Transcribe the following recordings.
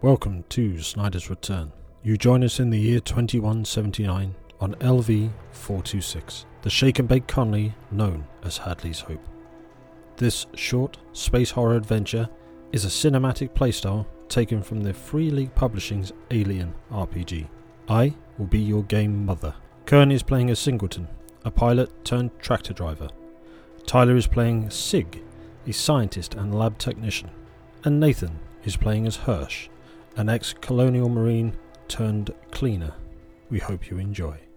Welcome to Snyder's Return. You join us in the year 2179 on LV 426, the shake and bake colony known as Hadley's Hope. This short space horror adventure is a cinematic playstyle taken from the Free League Publishing's Alien RPG. I will be your game mother. Kern is playing as Singleton, a pilot turned tractor driver. Tyler is playing Sig, a scientist and lab technician. And Nathan is playing as Hirsch, an ex colonial marine turned cleaner. We hope you enjoy.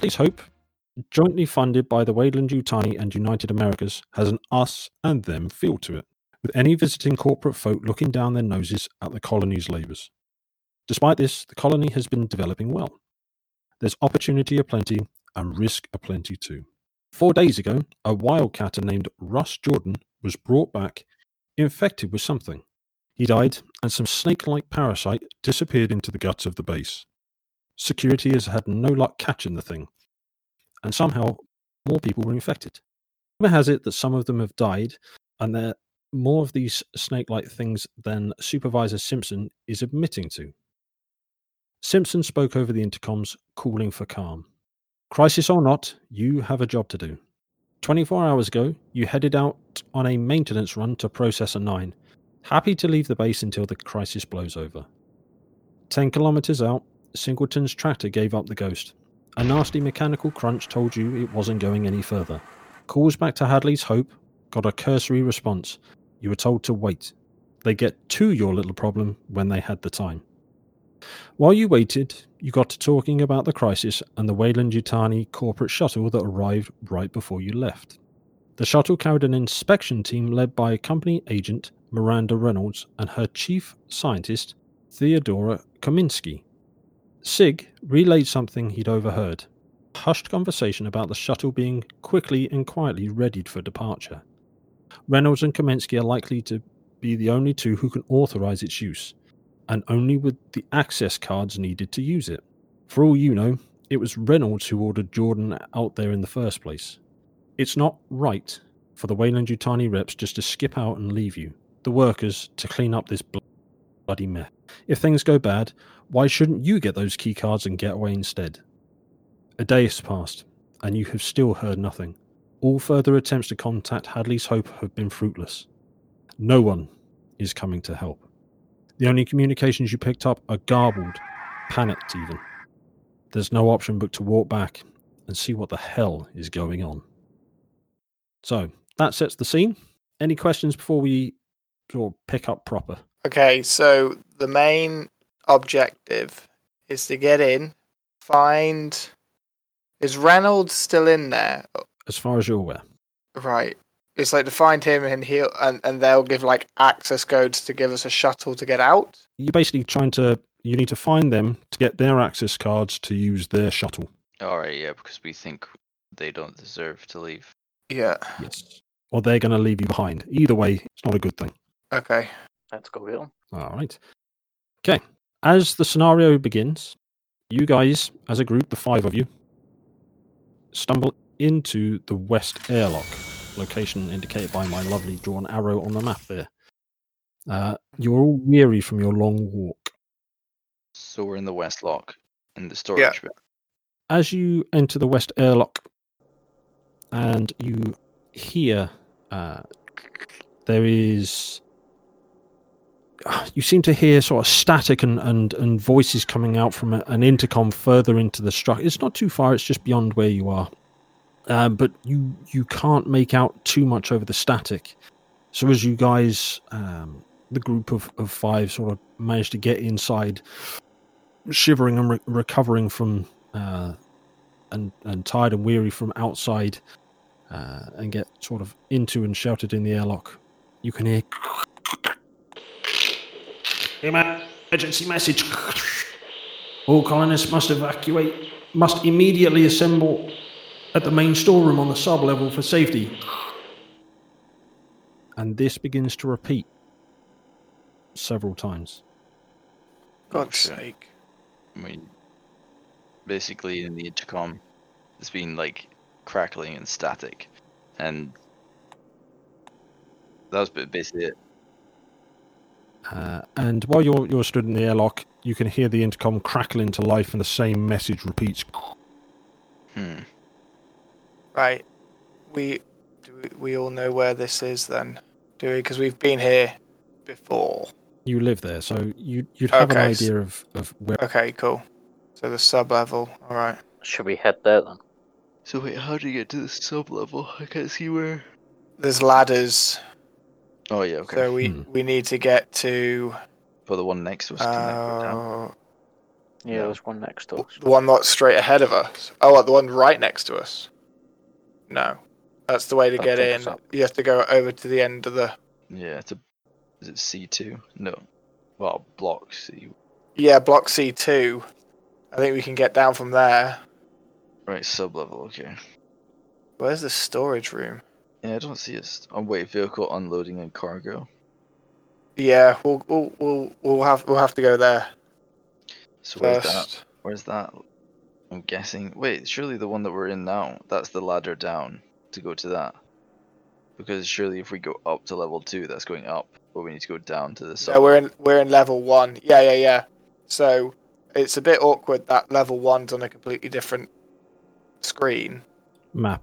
Hadley's Hope, jointly funded by the Weyland-Yutani and United Americas, has an us and them feel to it, with any visiting corporate folk looking down their noses at the colony's labours. Despite this, the colony has been developing well. There's opportunity aplenty and risk aplenty too. Four days ago, a wildcatter named Russ Jordan was brought back infected with something. He died, and some snake like parasite disappeared into the guts of the base. Security has had no luck catching the thing, and somehow more people were infected. Rumor has it that some of them have died, and there are more of these snake like things than Supervisor Simpson is admitting to. Simpson spoke over the intercoms, calling for calm. Crisis or not, you have a job to do. 24 hours ago, you headed out on a maintenance run to Processor 9, happy to leave the base until the crisis blows over. 10 kilometers out, Singleton's tractor gave up the ghost. A nasty mechanical crunch told you it wasn't going any further. Calls back to Hadley's Hope got a cursory response. You were told to wait. They get to your little problem when they had the time. While you waited, you got to talking about the crisis and the Weyland Yutani corporate shuttle that arrived right before you left. The shuttle carried an inspection team led by company agent Miranda Reynolds and her chief scientist, Theodora Kaminsky. Sig relayed something he'd overheard. Hushed conversation about the shuttle being quickly and quietly readied for departure. Reynolds and Kaminsky are likely to be the only two who can authorize its use, and only with the access cards needed to use it. For all you know, it was Reynolds who ordered Jordan out there in the first place. It's not right for the Weyland Yutani reps just to skip out and leave you, the workers, to clean up this bloody mess. If things go bad, why shouldn't you get those key cards and get away instead? A day has passed, and you have still heard nothing. All further attempts to contact Hadley's Hope have been fruitless. No one is coming to help. The only communications you picked up are garbled, panicked even. There's no option but to walk back and see what the hell is going on. So that sets the scene. Any questions before we sort of pick up proper? Okay, so the main objective is to get in, find. Is Reynolds still in there? As far as you're aware. Right. It's like to find him and he'll and, and they'll give like access codes to give us a shuttle to get out. You're basically trying to you need to find them to get their access cards to use their shuttle. Alright, yeah, because we think they don't deserve to leave. Yeah. Yes. Or they're gonna leave you behind. Either way, it's not a good thing. Okay. Let's go, Bill. All right. Okay. As the scenario begins, you guys, as a group, the five of you, stumble into the west airlock, location indicated by my lovely drawn arrow on the map there. Uh, you're all weary from your long walk. So we're in the west lock in the storage bit. As you enter the west airlock and you hear uh, there is you seem to hear sort of static and, and, and voices coming out from a, an intercom further into the structure. It's not too far; it's just beyond where you are, uh, but you you can't make out too much over the static. So as you guys, um, the group of, of five, sort of manage to get inside, shivering and re- recovering from uh, and and tired and weary from outside, uh, and get sort of into and sheltered in the airlock, you can hear Emergency message. All colonists must evacuate, must immediately assemble at the main storeroom on the sub level for safety. And this begins to repeat several times. God's sake. I mean, basically in the intercom, it's been like crackling and static, and that was basically it. Uh, and while you're you're stood in the airlock, you can hear the intercom crackle into life, and the same message repeats. Hmm. Right. We do we, we all know where this is then, do we? Because we've been here before. You live there, so you you'd have Okay, an idea of, of where. Okay, cool. So the sub level. All right. Should we head there then? So wait, how do you get to the sub level? I can't see where. There's ladders, Oh yeah, okay. so we Hmm. we need to get to For the one next to us. can I go down? uh, Yeah, No. there's one next to us. the one that's straight ahead of us. Oh, what, the one right next to us. No, that's the way to That'll get in. You have to go over to the end of the. Yeah, it's a. Is it C two? No. Well, block C. Yeah, block C two. I think we can get down from there. Right, sub level. Okay. Where's the storage room? Yeah, I don't see it. Oh wait, vehicle unloading and cargo. Yeah, we'll we'll we'll, we'll have we'll have to go there So where's that? Where's that? I'm guessing. Wait, surely the one that we're in now, that's the ladder down to go to that. Because surely if we go up to level two, that's going up, but we need to go down to the sub. No, we're in we're in level one. Yeah, yeah, yeah. So it's a bit awkward that level one's on a completely different screen. map.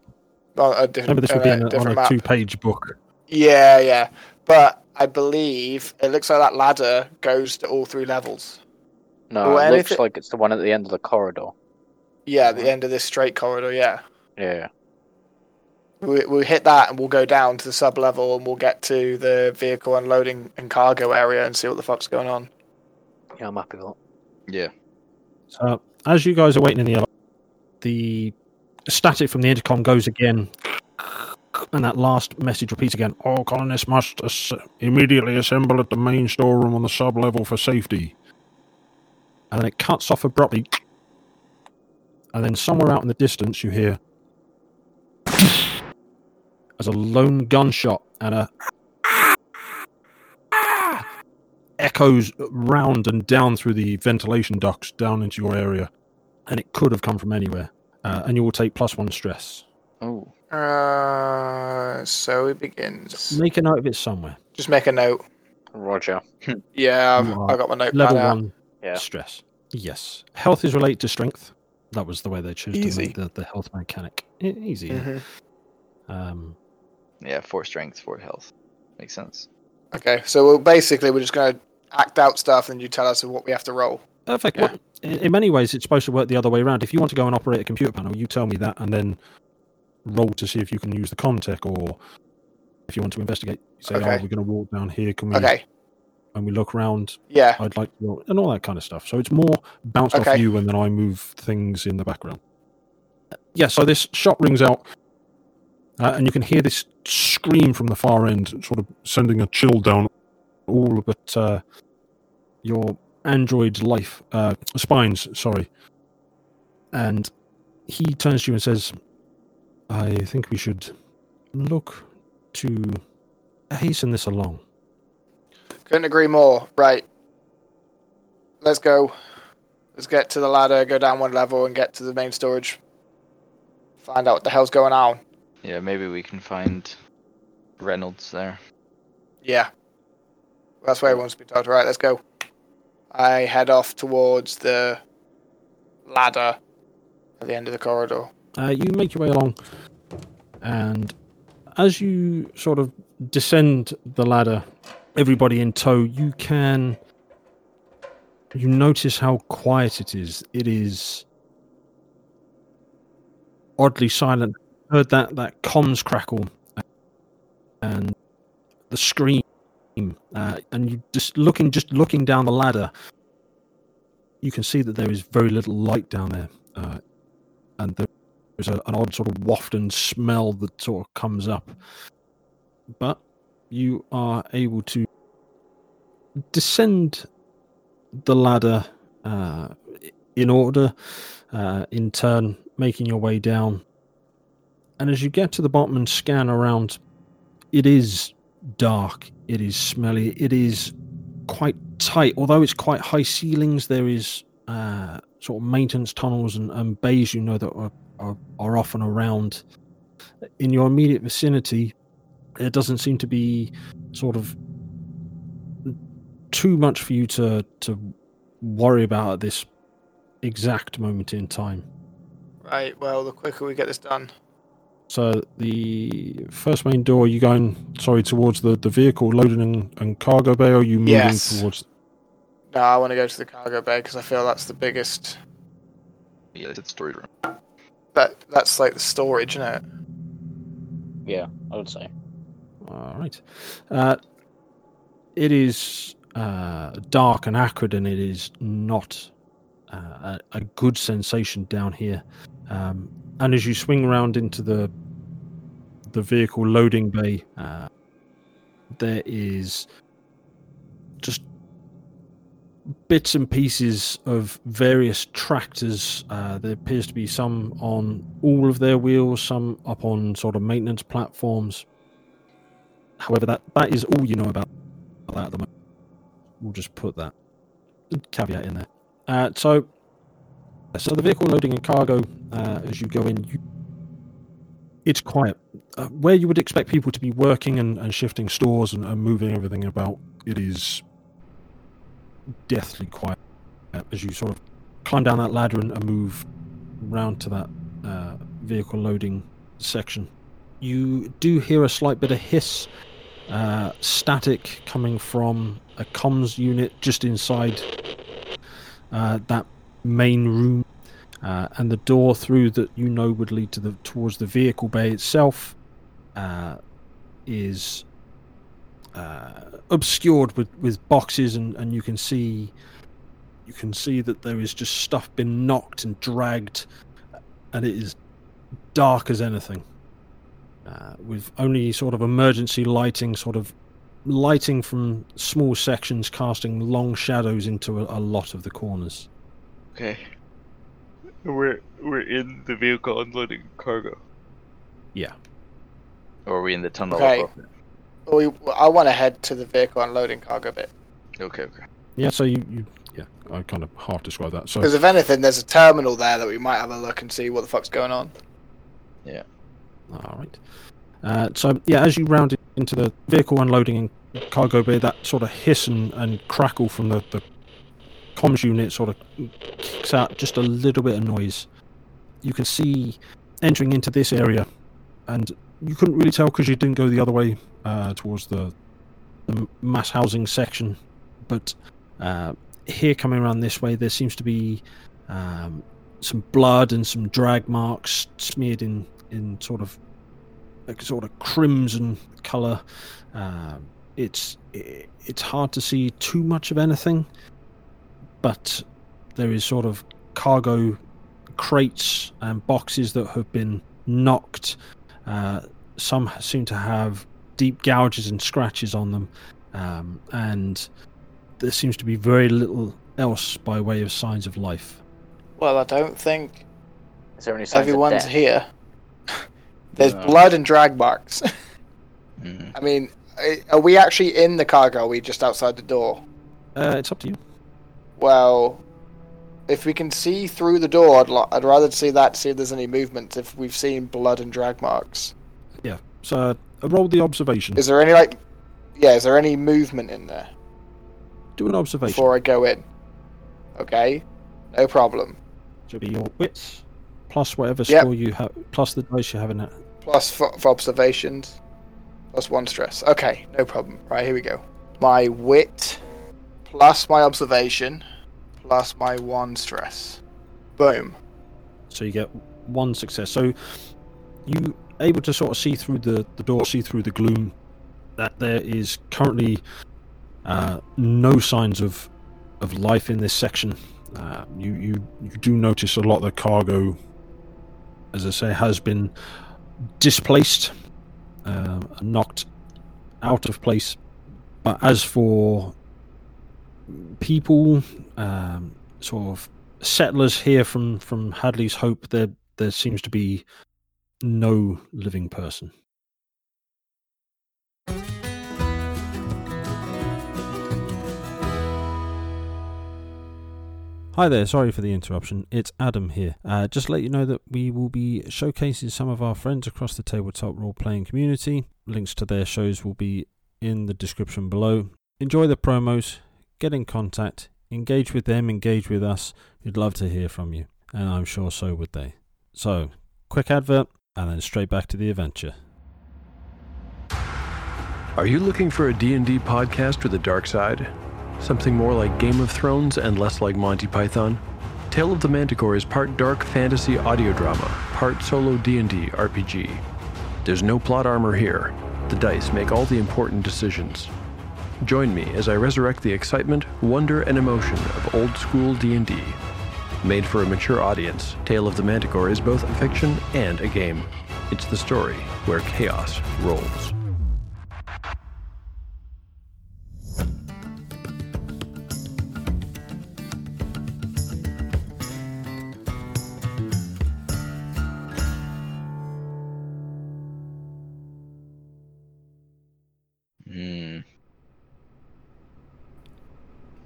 Uh, on a different, Remember, this would be on in a a, on a map. two-page book. Yeah, yeah. But I believe it looks like that ladder goes to all three levels. No, Well, it looks anything- like it's the one at the end of the corridor. Yeah, the end of this straight corridor. Yeah, Yeah. we we hit that and we'll go down to the sub level and we'll get to the vehicle unloading and cargo area and see what the fuck's going on. Yeah, I'm happy with that. Yeah. So as you guys are waiting in the airlock, the static from the intercom goes again, and that last message repeats again. All colonists must as- immediately assemble at the main storeroom on the sub level for safety. And then it cuts off abruptly, and then somewhere out in the distance you hear as a lone gunshot and a echoes round and down through the ventilation ducts down into your area, and it could have come from anywhere. Uh, and you will take plus one stress. Oh. Uh, so it begins. Make a note of it somewhere. Just make a note. Roger. Yeah, I've, are I got my notepad Level out. one Yeah. stress. Yes. Health is related to strength. That was the way they chose to make the, the health mechanic E- easy. yeah. Mhm. Um, Yeah, four strength, four health. Makes sense. Okay, so we'll basically we're just gonna act out stuff, and you tell us what we have to roll. perfect. Yeah. Well, in, in many ways, it's supposed to work the other way around. If you want to go and operate a computer panel, you tell me that, and then roll to see if you can use the Comtech, or if you want to investigate, you say, "Oh, we're going to walk down here. Can we?" Okay, When we look around, yeah, I'd like to roll, and all that kind of stuff. So it's more bounced off you, and then I move things in the background. Yeah. So this shot rings out, uh, and you can hear this scream from the far end, sort of sending a chill down all but uh, your android's life uh, spines. Sorry. And he turns to you and says, "I think we should look to hasten this along." couldn't agree more. Right, let's go. Let's get to the ladder, go down one level, and get to the main storage. Find out what the hell's going on. Yeah, maybe we can find Reynolds there. Yeah, that's where everyone's been told. Right, let's go. I head off towards the ladder at the end of the corridor. Uh, you make your way along, and as you sort of descend the ladder, everybody in tow, you can you notice how quiet it is. It is oddly silent. Heard that that comms crackle and the scream, uh, and you just looking just looking down the ladder. You can see that there is very little light down there, uh, and there's a, an odd sort of waft and smell that sort of comes up. But you are able to descend the ladder uh, in order, uh, in turn, making your way down. And as you get to the bottom and scan around, it is dark, it is smelly, it is quite tight. Although it's quite high ceilings, there is uh, sort of maintenance tunnels and, and bays you know that are, are, are often around. In your immediate vicinity, there doesn't seem to be sort of too much for you to to worry about at this exact moment in time. Right. Well, the quicker we get this done. So the first main door, you going sorry towards the, the vehicle loading and, and cargo bay, or are you moving Yes. towards? No, I want to go to the cargo bay because I feel that's the biggest. Yeah, it's storage room. That that's like the storage, isn't it? Yeah, I would say. All right. Uh, it is uh, dark and acrid, and it is not uh, a, a good sensation down here. Um, and as you swing around into the the vehicle loading bay, uh, there is just bits and pieces of various tractors. Uh, there appears to be some on all of their wheels, some up on sort of maintenance platforms. However, that, that is all you know about that at the moment. We'll just put that caveat in there. Uh, so, so the vehicle loading and cargo, uh, as you go in, you, it's quiet. Uh, where you would expect people to be working and, and shifting stores and, and moving everything about, it is deathly quiet uh, as you sort of climb down that ladder and, and move round to that uh, vehicle loading section. You do hear a slight bit of hiss, uh, static coming from a comms unit just inside uh, that main room, uh, and the door through that you know would lead to the towards the vehicle bay itself uh, is uh, obscured with, with boxes, and, and you can see you can see that there is just stuff been knocked and dragged, and it is dark as anything. Uh, with only sort of emergency lighting, sort of lighting from small sections casting long shadows into a, a lot of the corners. Okay. We're we're in the vehicle unloading cargo. Yeah. Or are we in the tunnel Okay. We, I want to head to the vehicle unloading cargo bit Okay, okay. Yeah, so you, you yeah, I kind of half describe that. So because if anything, there's a terminal there that we might have a look and see what the fuck's going on. Yeah. All right. Uh, so yeah, as you round into the vehicle unloading and cargo bay, that sort of hiss and, and crackle from the, the comms unit sort of kicks out just a little bit of noise. You can see entering into this area, and you couldn't really tell because you didn't go the other way uh, towards the, the mass housing section. But uh, here, coming around this way, there seems to be um, some blood and some drag marks smeared in in sort of a sort of crimson color. Um, it's it's hard to see too much of anything, but there is sort of cargo crates and boxes that have been knocked. Uh, some seem to have deep gouges and scratches on them, um, and there seems to be very little else by way of signs of life. Well, I don't think Is there any signs everyone's of death? here. There's No. blood and drag marks. Mhm. I mean, are we actually in the cargo? Or are we just outside the door? Uh, it's up to you. Well, if we can see through the door, I'd, li- I'd rather see that to see if there's any movement. If we've seen blood and drag marks, Yeah. So uh, roll the observation. is there any like, yeah, is there any movement in there Do an observation. before I go in? Okay, no problem. So it'll be your wits plus whatever Yep. score you have, plus the dice you have in it. Plus for, for observations, plus one stress. Okay, no problem. Right here we go. My wit plus my observation plus my one stress. Boom. So you get one success. So you able to sort of see through the, the door, see through the gloom that there is currently uh, no signs of of life in this section. Uh, you, you you do notice a lot of the cargo, as I say, has been displaced, uh, knocked out of place. But as for people, um, sort of settlers here from from Hadley's Hope. There there seems to be no living person. Hi there, sorry for the interruption. It's Adam here. Uh, just let you know that we will be showcasing some of our friends across the tabletop role playing community. Links to their shows will be in the description below. Enjoy the promos, get in contact, engage with them, engage with us. We'd love to hear from you, and I'm sure so would they. So, quick advert, and then straight back to the adventure. Are you looking for a D&D podcast with a dark side? Something more like Game of Thrones and less like Monty Python? Tale of the Manticore is part dark fantasy audio drama, part solo D&D RPG. There's no plot armor here. The dice make all the important decisions. Join me as I resurrect the excitement, wonder, and emotion of old school D&D. Made for a mature audience, Tale of the Manticore is both a fiction and a game. It's the story where chaos rolls.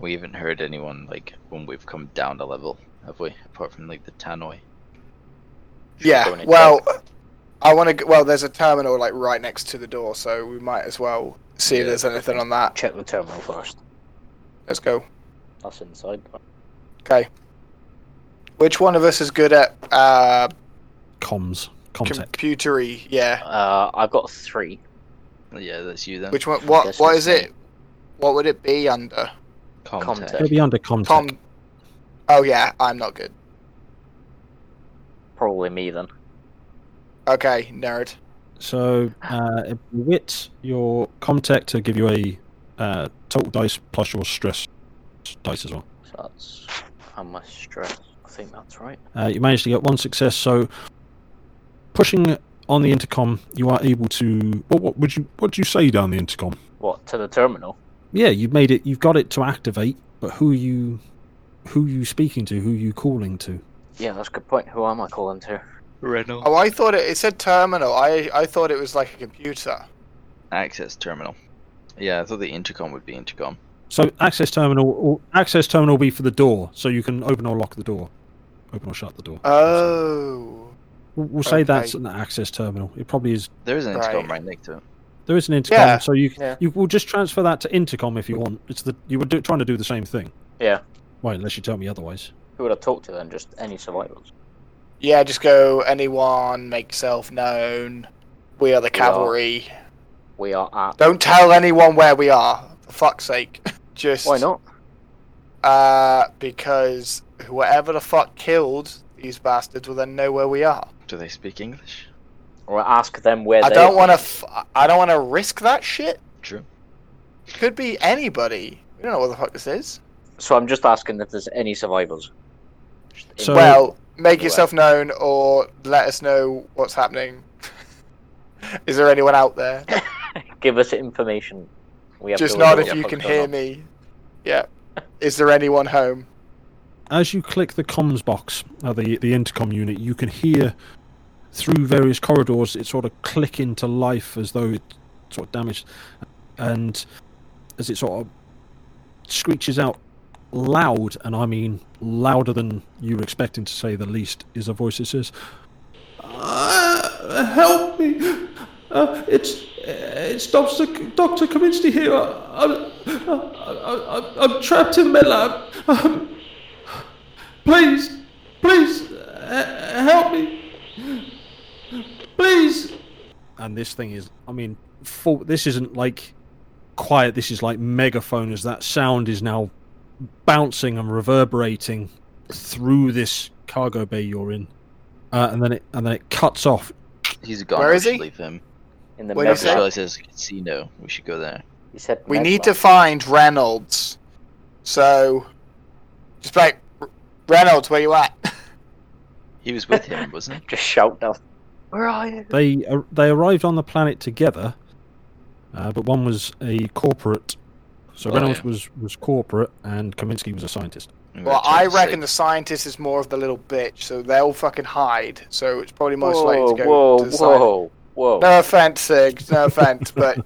We haven't heard anyone like when we've come down a level, have we? Apart from like the Tannoy. Yeah. Going in Well, I want to. Well, there's a terminal like right next to the door, so we might as well see if there's anything on that. Check the terminal first. Let's go. That's inside. Okay. Which one of us is good at uh, Comms, Comtech. computery? Yeah. Uh, I've got three. Yeah, that's you then. Which one? What? What is What it? What would it be under? Comtech. It'll be under Comtech. Tom. Oh yeah, I'm not good. Probably me then. Okay, nerd. So, uh, wit your Comtech to give you a uh, total dice plus your stress dice as well. So that's how much stress. I think that's right. Uh, you managed to get one success. So, pushing on the intercom, you are able to. What, what would you? What do you say down the intercom? What to the terminal? Yeah, you've made it. You've got it to activate. But who are you? Who are you speaking to? Who are you calling to? Yeah, that's a good point. Who am I calling to? Renault. Oh, I thought it. It said terminal. I I thought it was like a computer. Access terminal. Yeah, I thought the intercom would be intercom. So, access terminal. Or access terminal will be for the door, so you can open or lock the door. Open or shut the door. Oh. We'll, we'll say that's an access terminal. It probably is. There is an intercom Right. right next to it. There is an intercom, Yeah. so you Yeah. you will just transfer that to intercom if you want. It's the you were do, trying to do the same thing. Yeah. Well, unless you tell me otherwise. Who would I talk to then? Just any survivors. Yeah, just go. Anyone, make yourself known. We are the cavalry. We are at. Don't tell anyone where we are. For fuck's sake. Just Why not? Uh, because whoever the fuck killed these bastards will then know where we are. Do they speak English? Or ask them where I they don't want to. F- I don't want to risk that shit. True. Could be anybody. We don't know what the fuck this is. So I'm just asking if there's any survivors. So- well, make anyway. yourself known or let us know what's happening. is there anyone out there? give us information. We have Just to nod know if you can hear on. me. Yeah. Is there anyone home? As you click the comms box, uh, the the intercom unit, you can hear through various corridors. It sort of click into life as though it's sort of damaged, and as it sort of screeches out loud, and I mean louder than you were expecting to say the least, is a voice that says, uh, "Help me! Uh, it's it's Doctor Doctor Kaminsky here. I'm, I'm, I'm trapped in the lab. Um, please, please uh, help me, please." And this thing is, I mean, full. This isn't like quiet. This is like megaphone, as that sound is now bouncing and reverberating through this cargo bay you're in, uh, and then it and then it cuts off. He's gone. Where we is should he? Leave him. In the What did I you just say? med realized there's a casino. We should go there. You said We med need to find Reynolds. So, just like, Reynolds, where you at? He was with him, wasn't he? just shout down. Where are you? They uh, they arrived on the planet together, uh, but one was a corporate So Oh, Reynolds yeah. was was corporate, and Kaminsky was a scientist. Well, I reckon the scientist is more of the little bitch, so they'll fucking hide. So it's probably most Whoa, likely to go whoa, to the whoa, whoa. No offense, Sig. No offense, but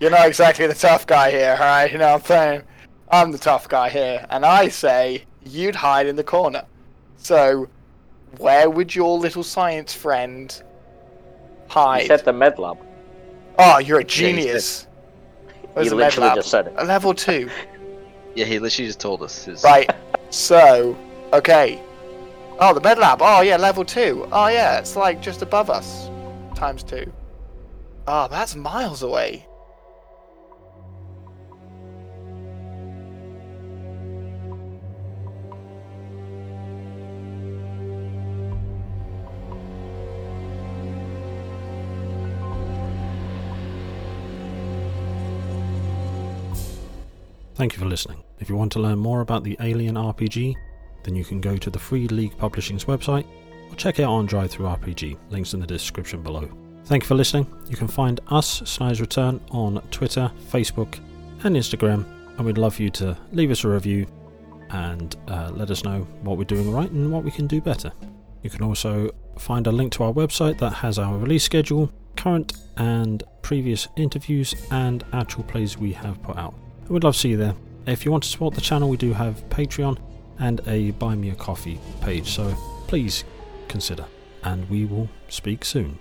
you're not exactly the tough guy here, alright? You know what I'm saying? I'm the tough guy here, and I say you'd hide in the corner. So, where would your little science friend You hide? said the med lab. Oh, you're a genius. Where's You the med literally lab? just said it. A level two. Yeah, he literally just told us. His... Right. So, okay. Oh, the med lab. Oh, yeah, level two. Oh, yeah, it's like just above us, times two. Oh, that's miles away. Thank you for listening. If you want to learn more about the Alien RPG, then you can go to the Free League Publishing's website or check out on DriveThruRPG. Links in the description below. Thank you for listening. You can find us, Snyder's Return, on Twitter, Facebook, and Instagram, and we'd love you to leave us a review and uh, let us know what we're doing right and what we can do better. You can also find a link to our website that has our release schedule, current and previous interviews, and actual plays we have put out. We'd love to see you there. If you want to support the channel, we do have Patreon and a Buy Me a Coffee page, so please consider. And we will speak soon.